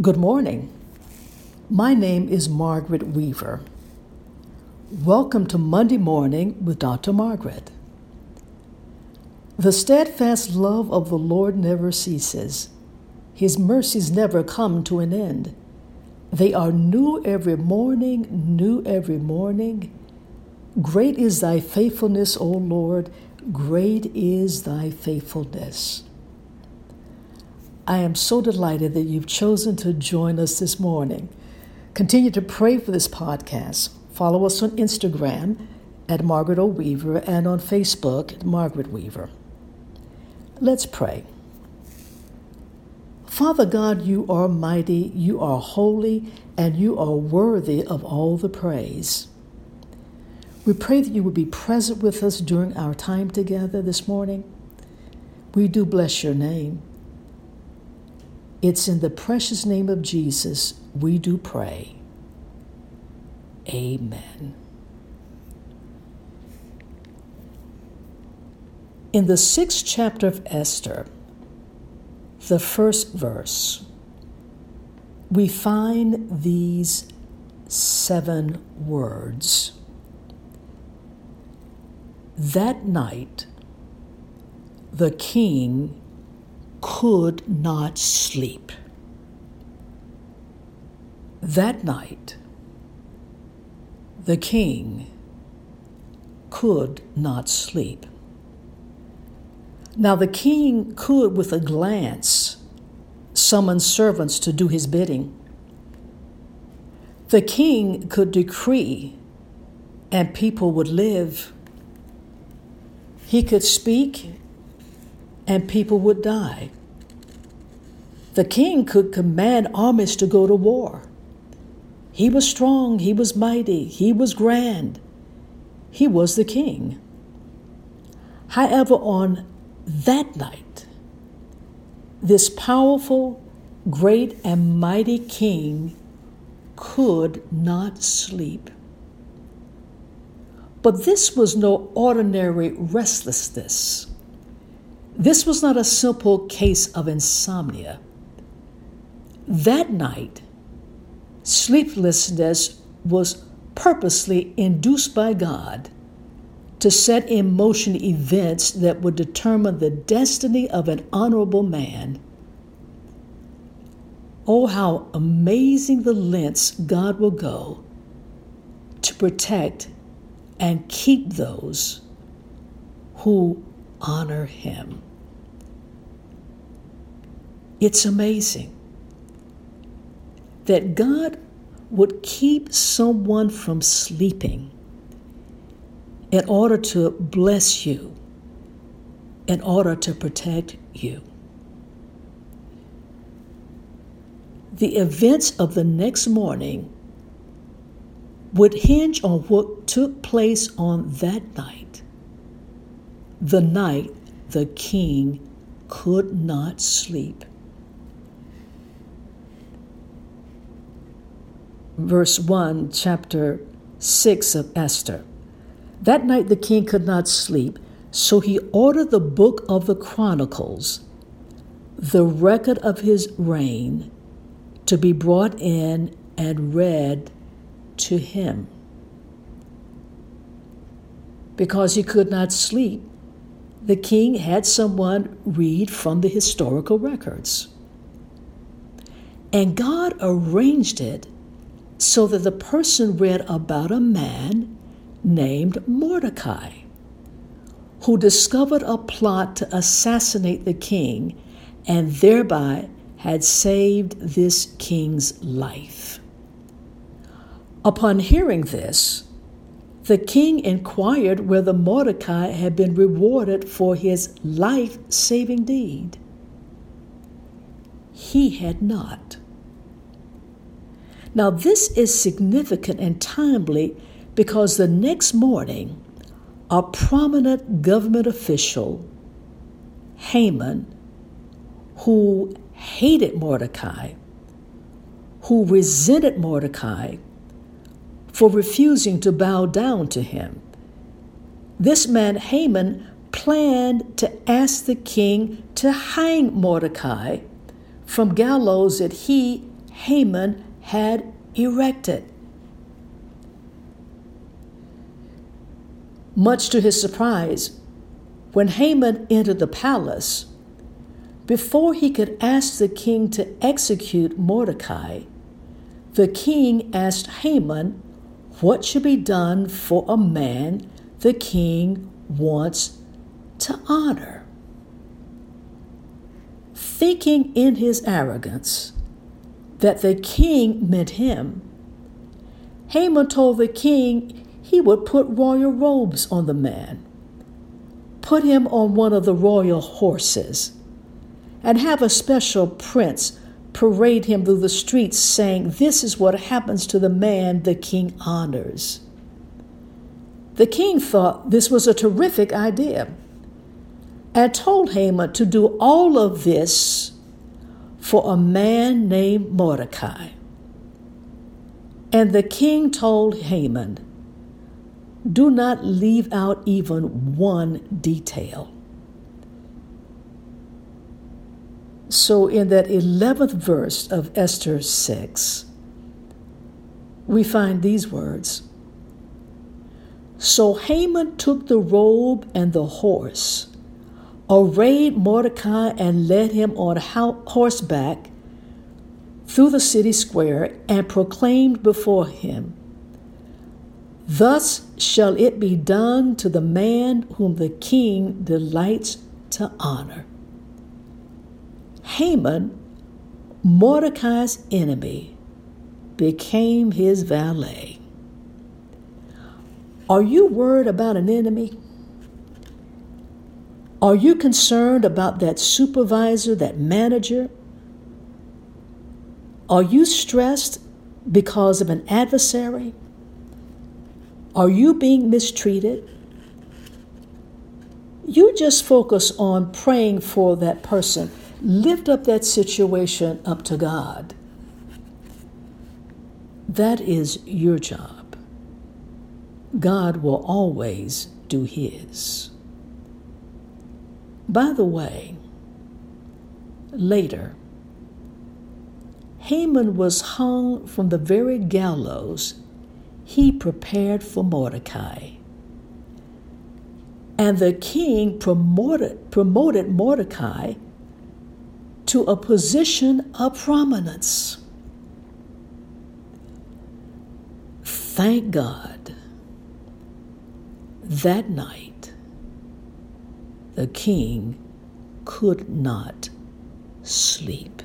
Good morning. My name is Margaret Weaver. Welcome to Monday Morning with Dr. Margaret. The steadfast love of the Lord never ceases, His mercies never come to an end. They are new every morning, new every morning. Great is thy faithfulness, O Lord, great is thy faithfulness. I am so delighted that you've chosen to join us this morning. Continue to pray for this podcast. Follow us on Instagram at Margaret O. Weaver and on Facebook at Margaret Weaver. Let's pray. Father God, you are mighty, you are holy, and you are worthy of all the praise. We pray that you would be present with us during our time together this morning. We do bless your name. It's in the precious name of Jesus we do pray. Amen. In the sixth chapter of Esther, the first verse, we find these seven words. That night, the king could not sleep. That night, the king could not sleep. Now, the king could, with a glance, summon servants to do his bidding. The king could decree, and people would live. He could speak, and people would die. The king could command armies to go to war. He was strong, he was mighty, he was grand. He was the king. However, on that night, this powerful, great, and mighty king could not sleep. But this was no ordinary restlessness. This was not a simple case of insomnia. That night, sleeplessness was purposely induced by God to set in motion events that would determine the destiny of an honorable man. Oh, how amazing the lengths God will go to protect and keep those who honor Him. It's amazing that God would keep someone from sleeping in order to bless you, in order to protect you. The events of the next morning would hinge on what took place on that night, the night the king could not sleep. Verse 1, chapter 6 of Esther. That night the king could not sleep, so he ordered the book of the Chronicles, the record of his reign, to be brought in and read to him. Because he could not sleep, the king had someone read from the historical records. And God arranged it so that the person read about a man named Mordecai who discovered a plot to assassinate the king and thereby had saved this king's life. Upon hearing this, the king inquired whether Mordecai had been rewarded for his life saving deed. He had not. Now, this is significant and timely because the next morning, a prominent government official, Haman, who hated Mordecai, who resented Mordecai for refusing to bow down to him. This man, Haman, planned to ask the king to hang Mordecai from gallows that he Haman had erected. Much to his surprise, when Haman entered the palace, before he could ask the king to execute Mordecai, the king asked Haman what should be done for a man the king wants to honor. Thinking in his arrogance that the king meant him, Haman told the king he would put royal robes on the man, put him on one of the royal horses, and have a special prince parade him through the streets saying, This is what happens to the man the king honors. The king thought this was a terrific idea and told Haman to do all of this for a man named Mordecai. And the king told Haman, Do not leave out even one detail. So, in that 11th verse of Esther 6, we find these words So Haman took the robe and the horse, arrayed Mordecai, and led him on horseback through the city square, and proclaimed before him, Thus shall it be done to the man whom the king delights to honor. Haman, Mordecai's enemy, became his valet. Are you worried about an enemy? Are you concerned about that supervisor, that manager? Are you stressed because of an adversary? Are you being mistreated? You just focus on praying for that person lift up that situation up to God. That is your job. God will always do His. By the way, later, Haman was hung from the very gallows he prepared for Mordecai. And the king promoted, promoted Mordecai to a position of prominence. Thank God that night the king could not sleep.